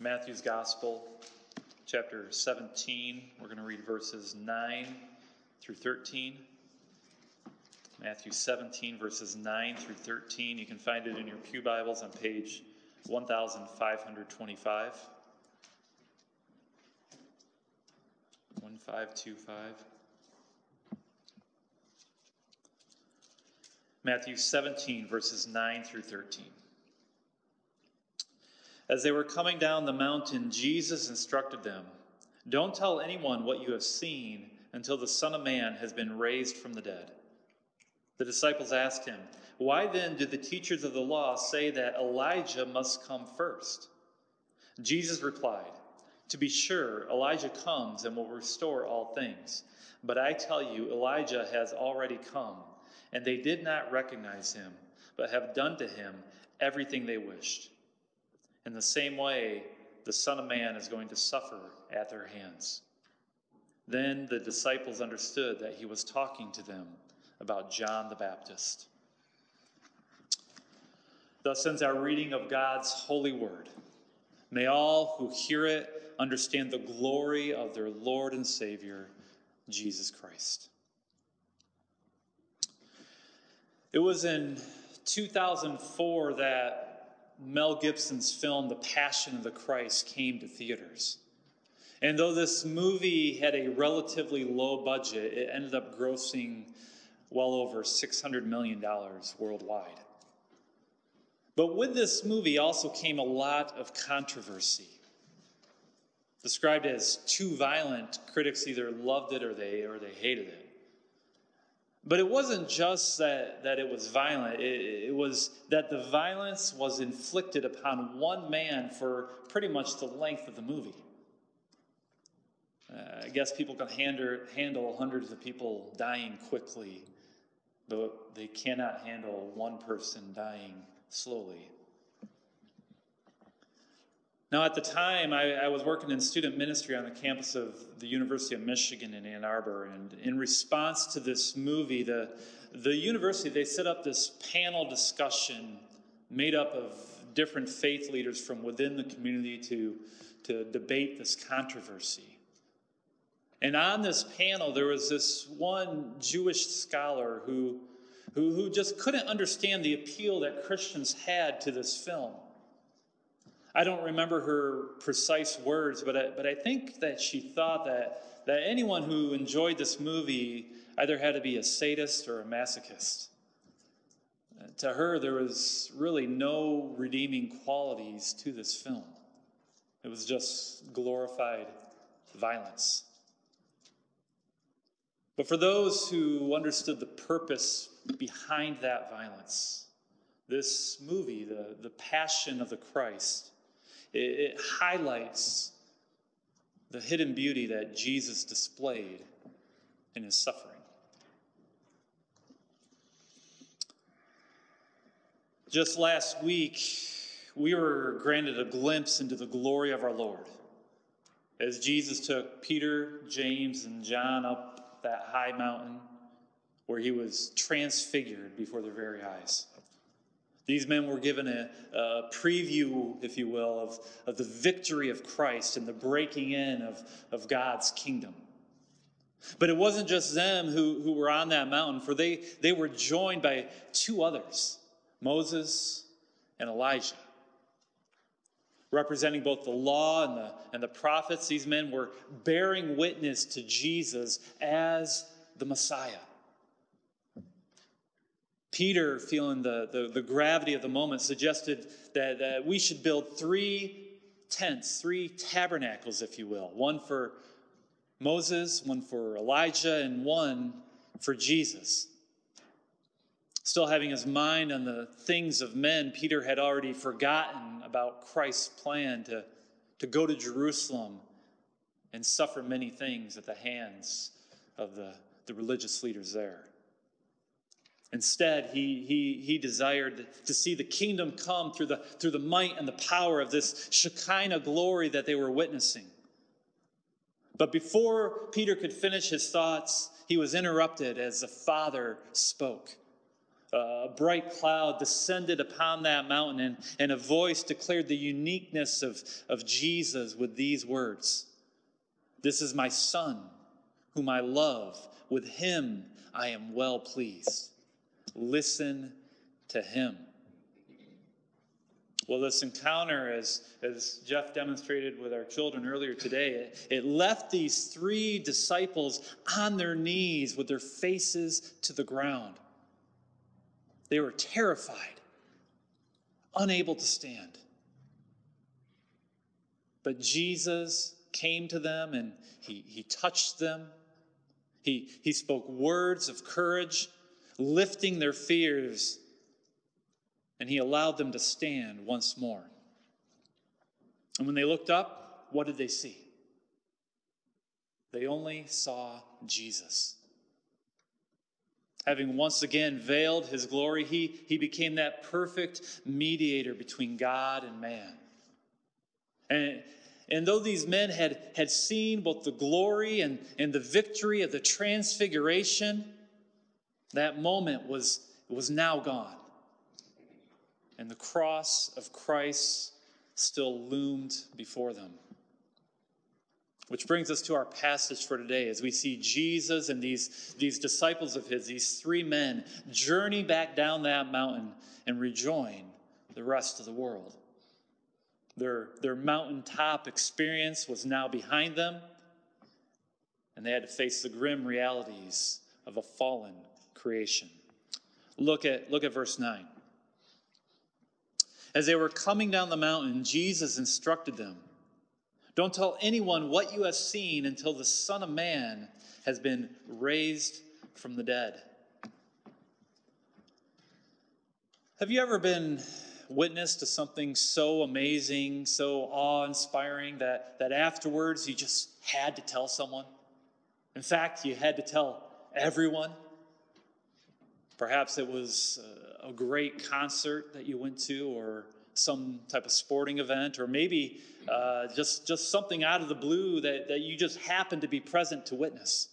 Matthew's Gospel, chapter 17. We're going to read verses 9 through 13. Matthew 17, verses 9 through 13. You can find it in your Pew Bibles on page 1525. 1525. Matthew 17, verses 9 through 13. As they were coming down the mountain, Jesus instructed them Don't tell anyone what you have seen until the Son of Man has been raised from the dead. The disciples asked him, Why then do the teachers of the law say that Elijah must come first? Jesus replied, To be sure, Elijah comes and will restore all things. But I tell you, Elijah has already come, and they did not recognize him, but have done to him everything they wished. In the same way, the Son of Man is going to suffer at their hands. Then the disciples understood that he was talking to them about John the Baptist. Thus ends our reading of God's holy word. May all who hear it understand the glory of their Lord and Savior, Jesus Christ. It was in 2004 that Mel Gibson's film, The Passion of the Christ, came to theaters. And though this movie had a relatively low budget, it ended up grossing well over $600 million worldwide. But with this movie also came a lot of controversy. Described as too violent, critics either loved it or they, or they hated it. But it wasn't just that, that it was violent, it, it, was that the violence was inflicted upon one man for pretty much the length of the movie. Uh, I guess people can handle, handle hundreds of people dying quickly, but they cannot handle one person dying slowly. Now, at the time, I, I, was working in student ministry on the campus of the University of Michigan in Ann Arbor, and in response to this movie, the, the university they set up this panel discussion made up of different faith leaders from within the community to, to debate this controversy. And on this panel, there was this one Jewish scholar who, who, who just couldn't understand the appeal that Christians had to this film. I don't remember her precise words, but I, but I think that she thought that, that anyone who enjoyed this movie either had to be a sadist or a masochist. Uh, to her, there was really no redeeming qualities to this film. It was just glorified violence. But for those who understood the purpose behind that violence, this movie, the, the Passion of the Christ, it, it highlights the hidden beauty that Jesus displayed in his suffering. Just last week, we were granted a glimpse into the glory of our Lord as Jesus took Peter, James, and John up that high mountain where he was transfigured before their very eyes. These men were given a, a, preview, if you will, of, of the victory of Christ and the breaking in of, of God's kingdom. But it wasn't just them who, who were on that mountain, for they, they were joined by two others Moses and Elijah. Representing both the law and the, and the prophets, these men were bearing witness to Jesus as the Messiah. Peter, feeling the, the, the, gravity of the moment, suggested that, that we should build three tents, three tabernacles, if you will one for Moses, one for Elijah, and one for Jesus. Still having his mind on the things of men, Peter had already forgotten about Christ's plan to, to go to Jerusalem and suffer many things at the hands of the, the religious leaders there. Instead, he, he, he desired to see the kingdom come through the, through the might and the power of this Shekinah glory that they were witnessing. But before Peter could finish his thoughts, he was interrupted as the Father spoke. a bright cloud descended upon that mountain, and, and a voice declared the uniqueness of, of Jesus with these words This is my Son, whom I love. With him I am well pleased. Listen to him. Well, this encounter, as, as Jeff demonstrated with our children earlier today, it, it left these three disciples on their knees with their faces to the ground. They were terrified, unable to stand. But Jesus came to them and he, he touched them. He, he spoke words of courage, lifting their fears, and he allowed them to stand once more. And when they looked up, what did they see? They only saw Jesus having once again veiled his glory, he, he became that perfect mediator between God and man. And, and though these men had, had seen both the glory and, and the victory of the transfiguration, that moment was, was now gone. And the cross of Christ still loomed before them. Which brings us to our passage for today as we see Jesus and these, these disciples of his, these three men, journey back down that mountain and rejoin the rest of the world. Their, their mountaintop experience was now behind them, and they had to face the grim realities of a fallen creation. Look at, look at verse 9. As they were coming down the mountain, Jesus instructed them don't tell anyone what you have seen until the Son of Man has been raised from the dead. Have you ever been witness to something so amazing, so awe inspiring that, that afterwards you just had to tell someone? In fact, you had to tell everyone. Perhaps it was a great concert that you went to, or some type of sporting event, or maybe uh, just, just something out of the blue that, that you just happened to be present to witness.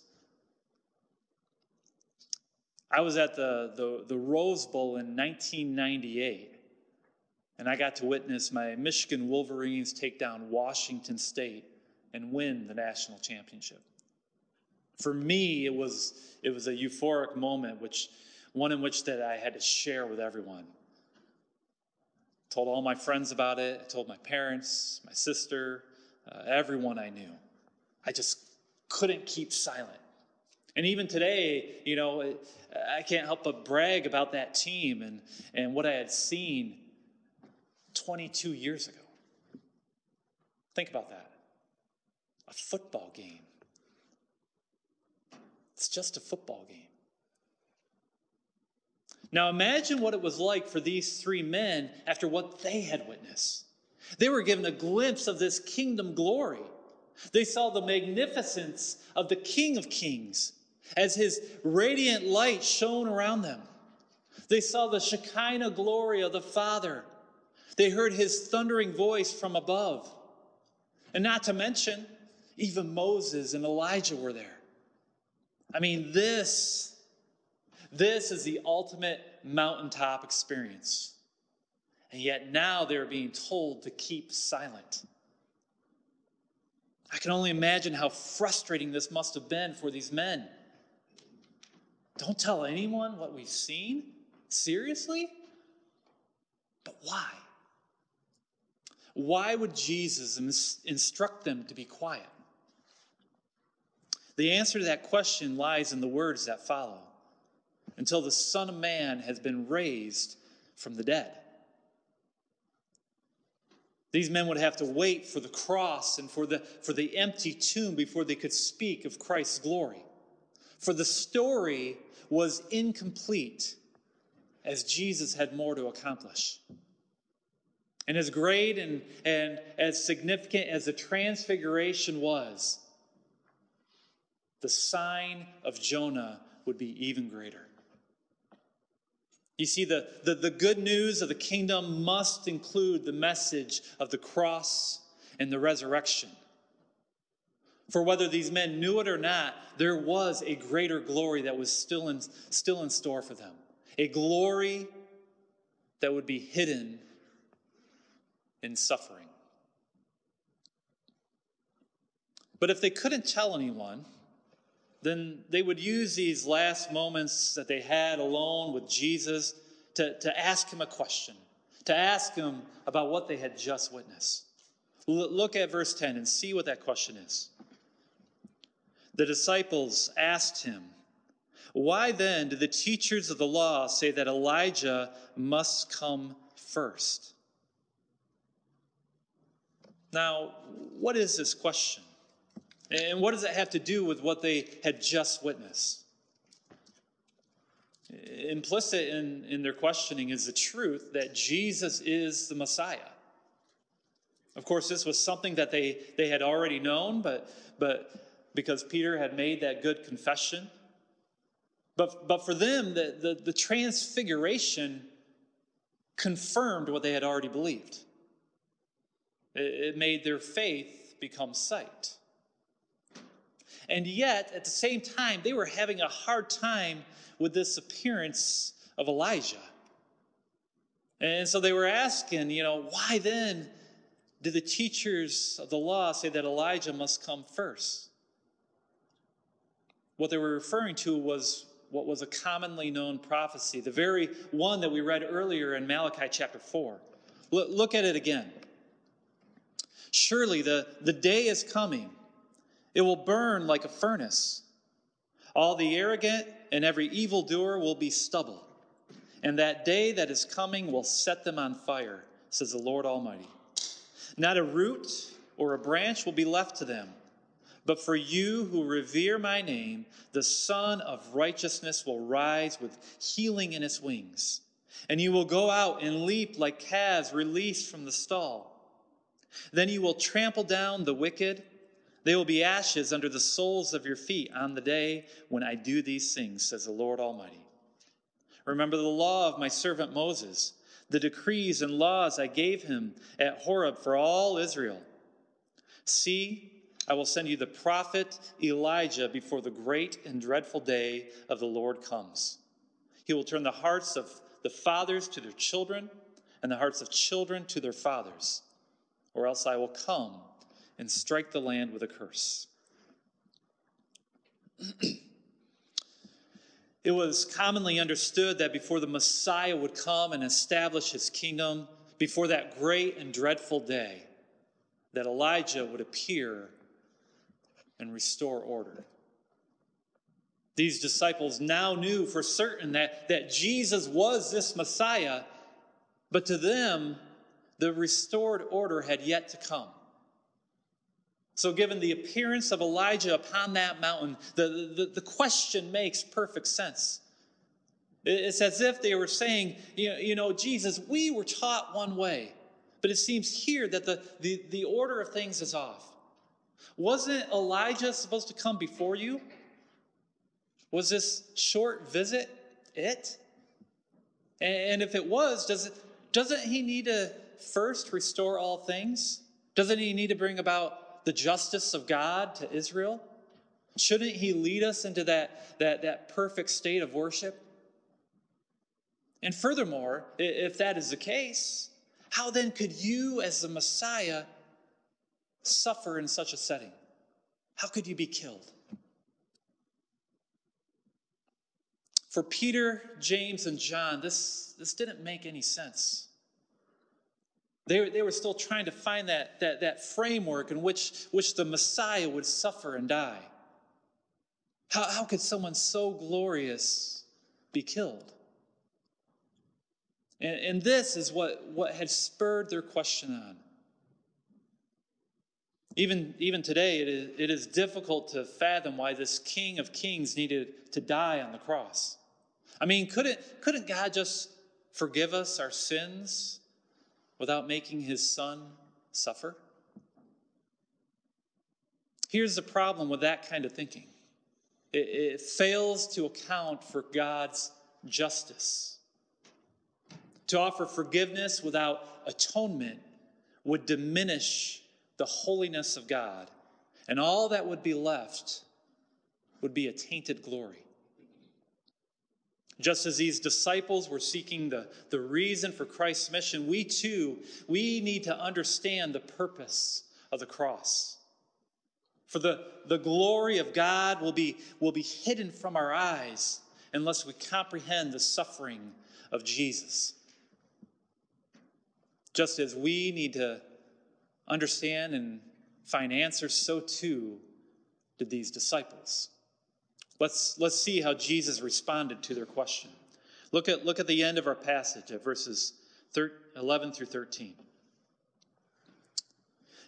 I was at the, the, the Rose Bowl in 1998, and I got to witness my Michigan Wolverines take down Washington State and win the national championship. For me, it was, it was a euphoric moment, which, one in which that I had to share with everyone told all my friends about it. I told my parents, my sister, uh, everyone I knew. I just couldn't keep silent. And even today, you know, I can't help but brag about that team and, and what I had seen 22 years ago. Think about that. A football game. It's just a football game. Now imagine what it was like for these three men after what they had witnessed. They were given a glimpse of this kingdom glory. They saw the magnificence of the King of Kings as his radiant light shone around them. They saw the Shekinah glory of the Father. They heard his thundering voice from above. And not to mention, even Moses and Elijah were there. I mean, this this is the ultimate mountaintop experience. And yet now they're being told to keep silent. I can only imagine how frustrating this must have been for these men. Don't tell anyone what we've seen? Seriously? But why? Why would Jesus instruct them to be quiet? The answer to that question lies in the words that follow until the Son of Man has been raised from the dead. These men would have to wait for the cross and for the, for the empty tomb before they could speak of Christ's glory. For the story was incomplete as Jesus had more to accomplish. And as great and, and as significant as the transfiguration was, the sign of Jonah would be even greater. You see, the, the, the good news of the kingdom must include the message of the cross and the resurrection. For whether these men knew it or not, there was a greater glory that was still in, still in store for them. a glory that would be hidden in suffering. But if they couldn't tell anyone, then they would use these last moments that they had alone with Jesus to, to ask him a question, to ask him about what they had just witnessed. L- look at verse 10 and see what that question is. The disciples asked him, Why then do the teachers of the law say that Elijah must come first? Now, what is this question? And what does it have to do with what they had just witnessed? Implicit in, in their questioning is the truth that Jesus is the Messiah. Of course, this was something that they, they had already known, but, but because Peter had made that good confession. But, but for them, the, the, the transfiguration confirmed what they had already believed. It, it made their faith become sight. And yet, at the same time, they were having a hard time with this appearance of Elijah. And so they were asking, you know, why then did the teachers of the law say that Elijah must come first? What they were referring to was what was a commonly known prophecy, the very one that we read earlier in Malachi chapter 4. Look at it again. Surely the, the day is coming it will burn like a furnace. All the arrogant and every evildoer will be stubble. And that day that is coming will set them on fire, says the Lord Almighty. Not a root or a branch will be left to them. But for you who revere my name, the Sun of Righteousness will rise with healing in its wings. And you will go out and leap like calves released from the stall. Then you will trample down the wicked they will be ashes under the soles of your feet on the day when I do these things, says the Lord Almighty. Remember the law of my servant Moses, the decrees and laws I gave him at Horeb for all Israel. See, I will send you the prophet Elijah before the great and dreadful day of the Lord comes. He will turn the hearts of the fathers to their children, and the hearts of children to their fathers, or else I will come and strike the land with a curse. it was commonly understood that before the Messiah would come and establish his kingdom, before that great and dreadful day, that Elijah would appear and restore order. These disciples now knew for certain that, that Jesus was this Messiah, but to them, the restored order had yet to come. So, given the appearance of Elijah upon that mountain, the, the, the question makes perfect sense. It's as if they were saying, you know, you know, Jesus, we were taught one way, but it seems here that the, the, the order of things is off. Wasn't Elijah supposed to come before you? Was this short visit it? And if it was, does it, doesn't he need to first restore all things? Doesn't he need to bring about the justice of God to Israel? Shouldn't he lead us into that, that, that perfect state of worship? And furthermore, if that is the case, how then could you, as the Messiah, suffer in such a setting? How could you be killed? For Peter, James, and John, this, this didn't make any sense. They, they were still trying to find that, that, that framework in which, which the Messiah would suffer and die. How, how could someone so glorious be killed? And, and this is what, what had spurred their question on. Even, even today, it is, it is difficult to fathom why this King of Kings needed to die on the cross. I mean, couldn't, couldn't God just forgive us our sins without making his son suffer? Here's the problem with that kind of thinking it, it fails to account for God's justice. To offer forgiveness without atonement would diminish the holiness of God, and all that would be left would be a tainted glory. Just as these disciples were seeking the, the reason for Christ's mission, we too, we need to understand the purpose of the cross. For the, the glory of God will be, will be hidden from our eyes unless we comprehend the suffering of Jesus. Just as we need to understand and find answers, so too did these disciples. Let's, let's see how Jesus responded to their question. Look at, look at the end of our passage at verses 11 through 13.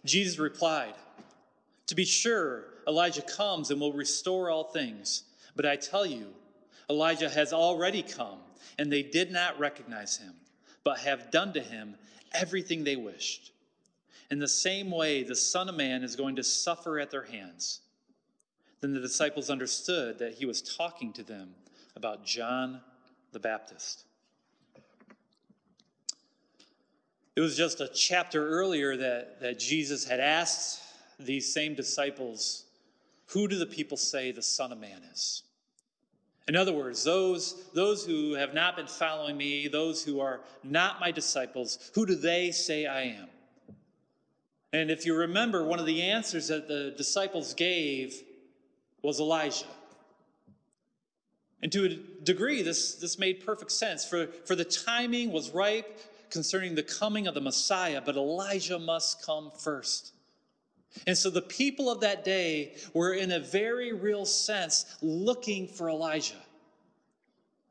Jesus replied, To be sure, Elijah comes and will restore all things. But I tell you, Elijah has already come, and they did not recognize him, but have done to him everything they wished. In the same way, the Son of Man is going to suffer at their hands. Then the disciples understood that he was talking to them about John the Baptist. It was just a chapter earlier that, that Jesus had asked these same disciples, Who do the people say the Son of Man is? In other words, those, those who have not been following me, those who are not my disciples, who do they say I am? And if you remember, one of the answers that the disciples gave was Elijah. And to a degree, this, this made perfect sense, for, for the timing was ripe concerning the coming of the Messiah, but Elijah must come first. And so the people of that day were, in a very real sense, looking for Elijah.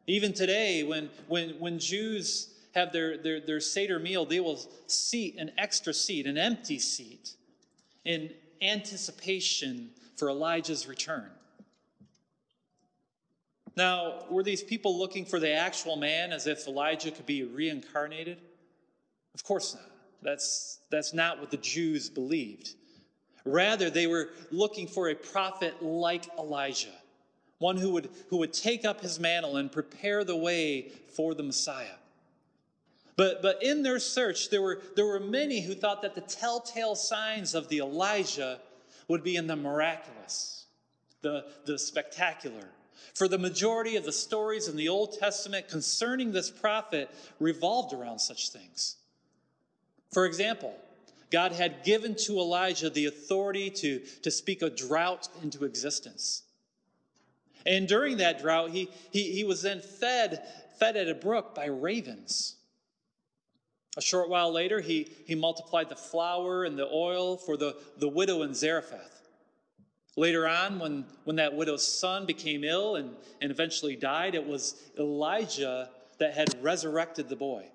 Even today, when, when, when Jews have their, their, their Seder meal, they will seat an extra seat, an empty seat, in anticipation for Elijah's return. Now, were these people looking for the actual man as if Elijah could be reincarnated? Of course not. That's, that's not what the Jews believed. Rather, they were looking for a prophet like Elijah, one who would, who would take up his mantle and prepare the way for the Messiah. But, but in their search, there were, there were many who thought that the telltale signs of the Elijah would be in the miraculous, the, the spectacular. For the majority of the stories in the Old Testament concerning this prophet revolved around such things. For example, God had given to Elijah the authority to, to speak a drought into existence. And during that drought, he, he, he was then fed, fed at a brook by ravens. A short while later, he, he multiplied the flour and the oil for the, the widow in Zarephath. Later on, when, when that widow's son became ill and, and eventually died, it was Elijah that had resurrected the boy.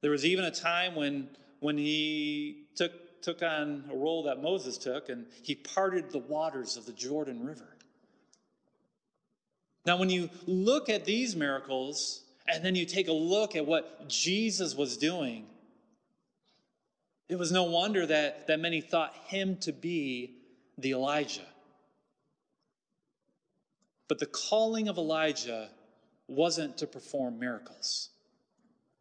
There was even a time when, when he took, took on a role that Moses took and he parted the waters of the Jordan River. Now, when you look at these miracles, and then you take a look at what Jesus was doing, it was no wonder that, that many thought him to be the Elijah. But the calling of Elijah wasn't to perform miracles.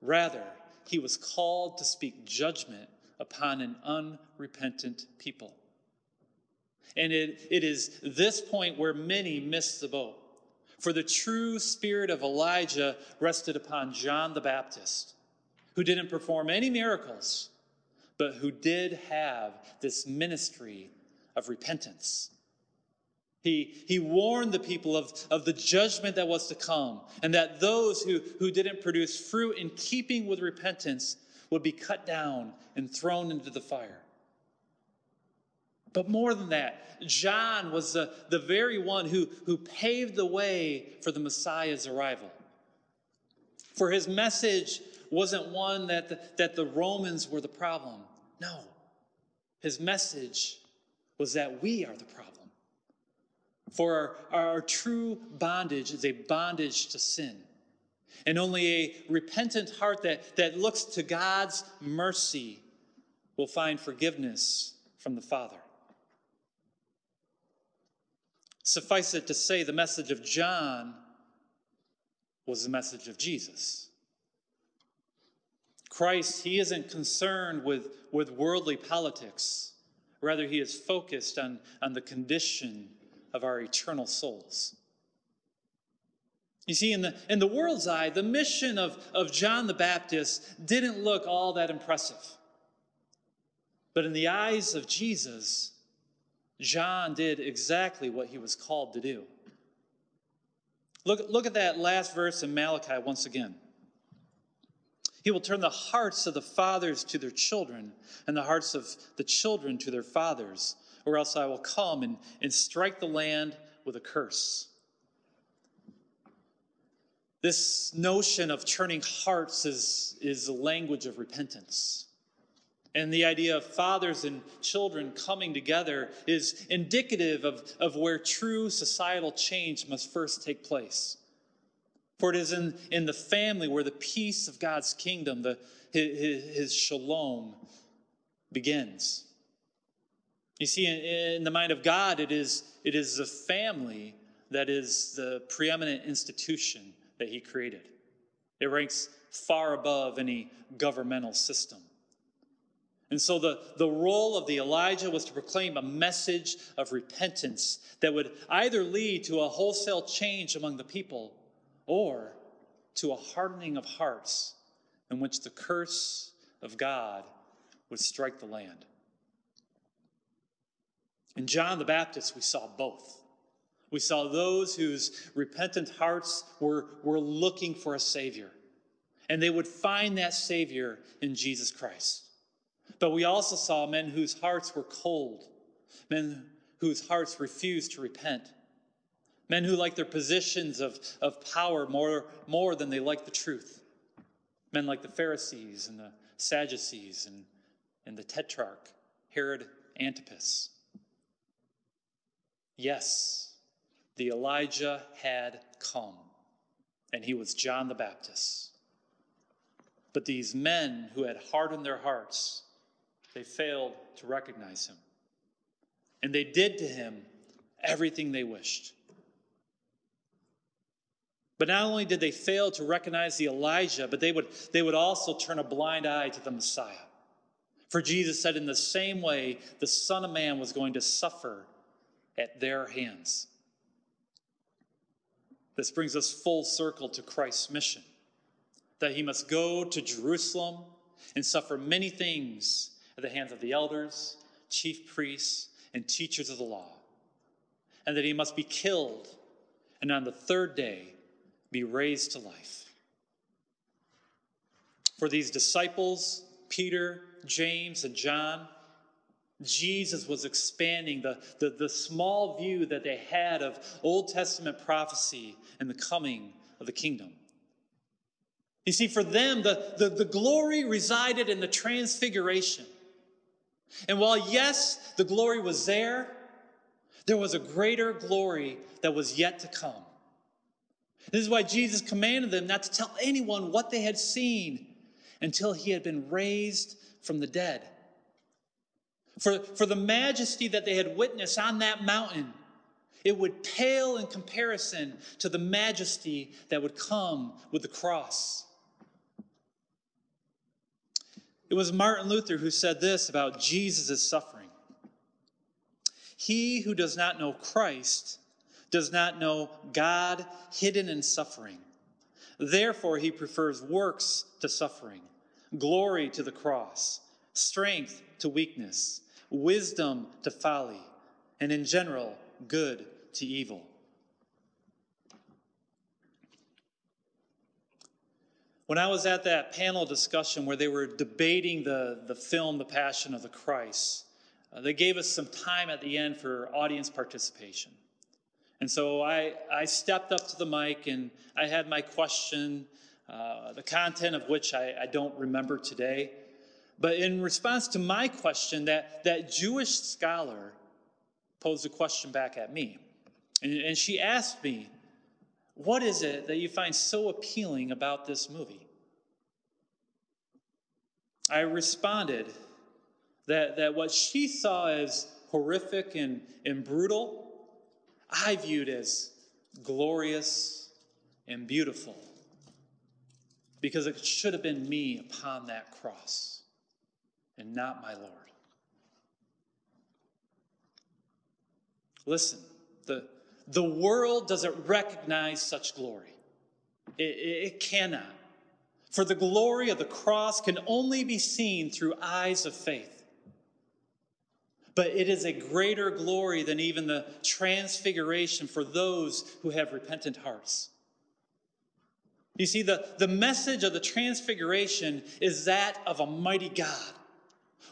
Rather, he was called to speak judgment upon an unrepentant people. And it, it is this point where many miss the boat. For the true spirit of Elijah rested upon John the Baptist, who didn't perform any miracles, but who did have this ministry of repentance. He, he warned the people of, of the judgment that was to come, and that those who, who didn't produce fruit in keeping with repentance would be cut down and thrown into the fire. But more than that, John was the, the very one who, who paved the way for the Messiah's arrival. For his message wasn't one that the, that the Romans were the problem. No. His message was that we are the problem. For our, our true bondage is a bondage to sin. And only a repentant heart that, that looks to God's mercy will find forgiveness from the Father. Suffice it to say, the message of John was the message of Jesus. Christ, he isn't concerned with, with worldly politics. Rather, he is focused on, on the condition of our eternal souls. You see, in the, in the world's eye, the mission of, of John the Baptist didn't look all that impressive. But in the eyes of Jesus, John did exactly what he was called to do. Look, look at that last verse in Malachi once again. He will turn the hearts of the fathers to their children, and the hearts of the children to their fathers, or else I will come and, and strike the land with a curse. This notion of turning hearts is, is a language of repentance. And the idea of fathers and children coming together is indicative of, of where true societal change must first take place. For it is in, in the family where the peace of God's kingdom, the, his, his shalom, begins. You see, in, in the mind of God, it is, it is the family that is the preeminent institution that he created. It ranks far above any governmental system. And so the, the role of the Elijah was to proclaim a message of repentance that would either lead to a wholesale change among the people or to a hardening of hearts in which the curse of God would strike the land. In John the Baptist, we saw both. We saw those whose repentant hearts were, were looking for a Savior, and they would find that Savior in Jesus Christ. But we also saw men whose hearts were cold, men whose hearts refused to repent, men who liked their positions of, of power more, more than they liked the truth, men like the Pharisees and the Sadducees and, and the Tetrarch, Herod Antipas. Yes, the Elijah had come, and he was John the Baptist. But these men who had hardened their hearts, they failed to recognize him. And they did to him everything they wished. But not only did they fail to recognize the Elijah, but they would, they would also turn a blind eye to the Messiah. For Jesus said, in the same way, the Son of Man was going to suffer at their hands. This brings us full circle to Christ's mission that he must go to Jerusalem and suffer many things at the hands of the elders, chief priests, and teachers of the law, and that he must be killed and on the third day be raised to life. For these disciples, Peter, James, and John, Jesus was expanding the, the, the, small view that they had of Old Testament prophecy and the coming of the kingdom. You see, for them, the, the, the glory resided in the transfiguration. And while, yes, the glory was there, there was a greater glory that was yet to come. This is why Jesus commanded them not to tell anyone what they had seen until he had been raised from the dead. For, for the majesty that they had witnessed on that mountain, it would pale in comparison to the majesty that would come with the cross. It was Martin Luther who said this about Jesus' suffering He who does not know Christ does not know God hidden in suffering. Therefore, he prefers works to suffering, glory to the cross, strength to weakness wisdom to folly, and in general, good to evil. When I was at that panel discussion where they were debating the, the film, The Passion of the Christ, uh, they gave us some time at the end for audience participation. And so I, I stepped up to the mic and I had my question, uh, the content of which I, I don't remember today. But in response to my question, that, that Jewish scholar posed a question back at me. And, and she asked me, What is it that you find so appealing about this movie? I responded that, that what she saw as horrific and, and brutal, I viewed as glorious and beautiful because it should have been me upon that cross and not my Lord. Listen, the, the world doesn't recognize such glory. It, it cannot. For the glory of the cross can only be seen through eyes of faith. But it is a greater glory than even the transfiguration for those who have repentant hearts. You see, the, the message of the transfiguration is that of a mighty God,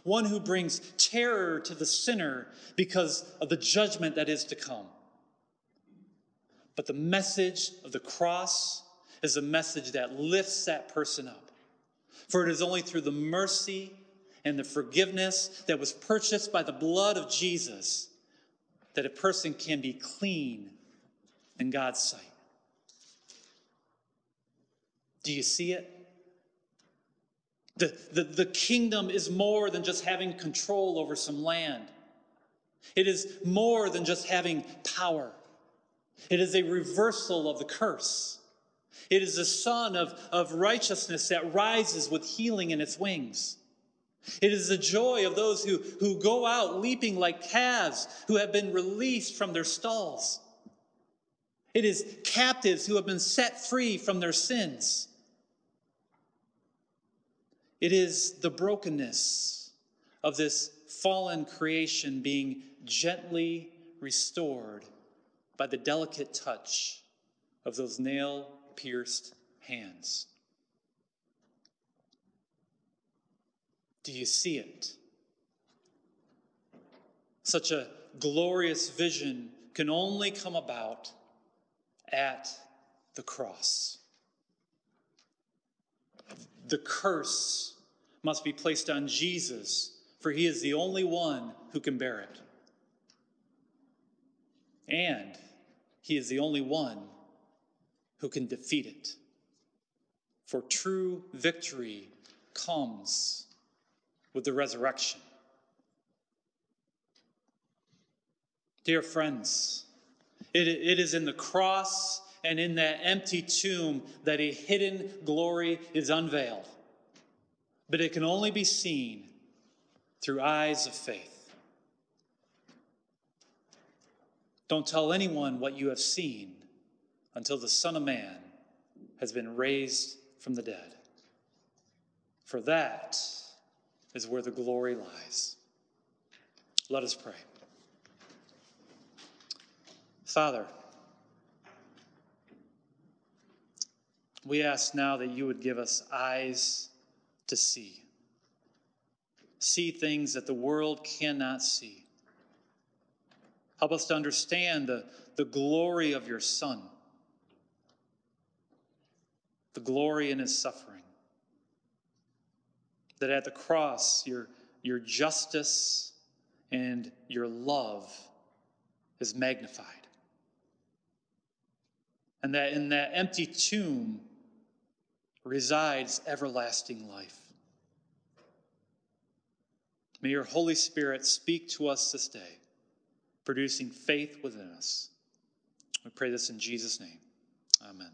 one who brings terror to the sinner because of the judgment that is to come. But the message of the cross is a message that lifts that person up. For it is only through the mercy and the forgiveness that was purchased by the blood of Jesus that a person can be clean in God's sight. Do you see it? The, the, the kingdom is more than just having control over some land. It is more than just having power. It is a reversal of the curse. It is the sun of, of righteousness that rises with healing in its wings. It is the joy of those who, who go out leaping like calves who have been released from their stalls. It is captives who have been set free from their sins. It is the brokenness of this fallen creation being gently restored by the delicate touch of those nail pierced hands. Do you see it? Such a glorious vision can only come about at the cross. The curse must be placed on Jesus, for he is the only one who can bear it. And he is the only one who can defeat it. For true victory comes with the resurrection. Dear friends, it, it is in the cross and in that empty tomb that a hidden glory is unveiled. But it can only be seen through eyes of faith. Don't tell anyone what you have seen until the Son of Man has been raised from the dead. For that is where the glory lies. Let us pray. Father, we ask now that you would give us eyes to see, see things that the world cannot see. Help us to understand the, the glory of your Son the glory in his suffering. That at the cross, your, your justice and your love is magnified. And that in that empty tomb resides everlasting life. May your Holy Spirit speak to us this day, producing faith within us. We pray this in Jesus' name. Amen.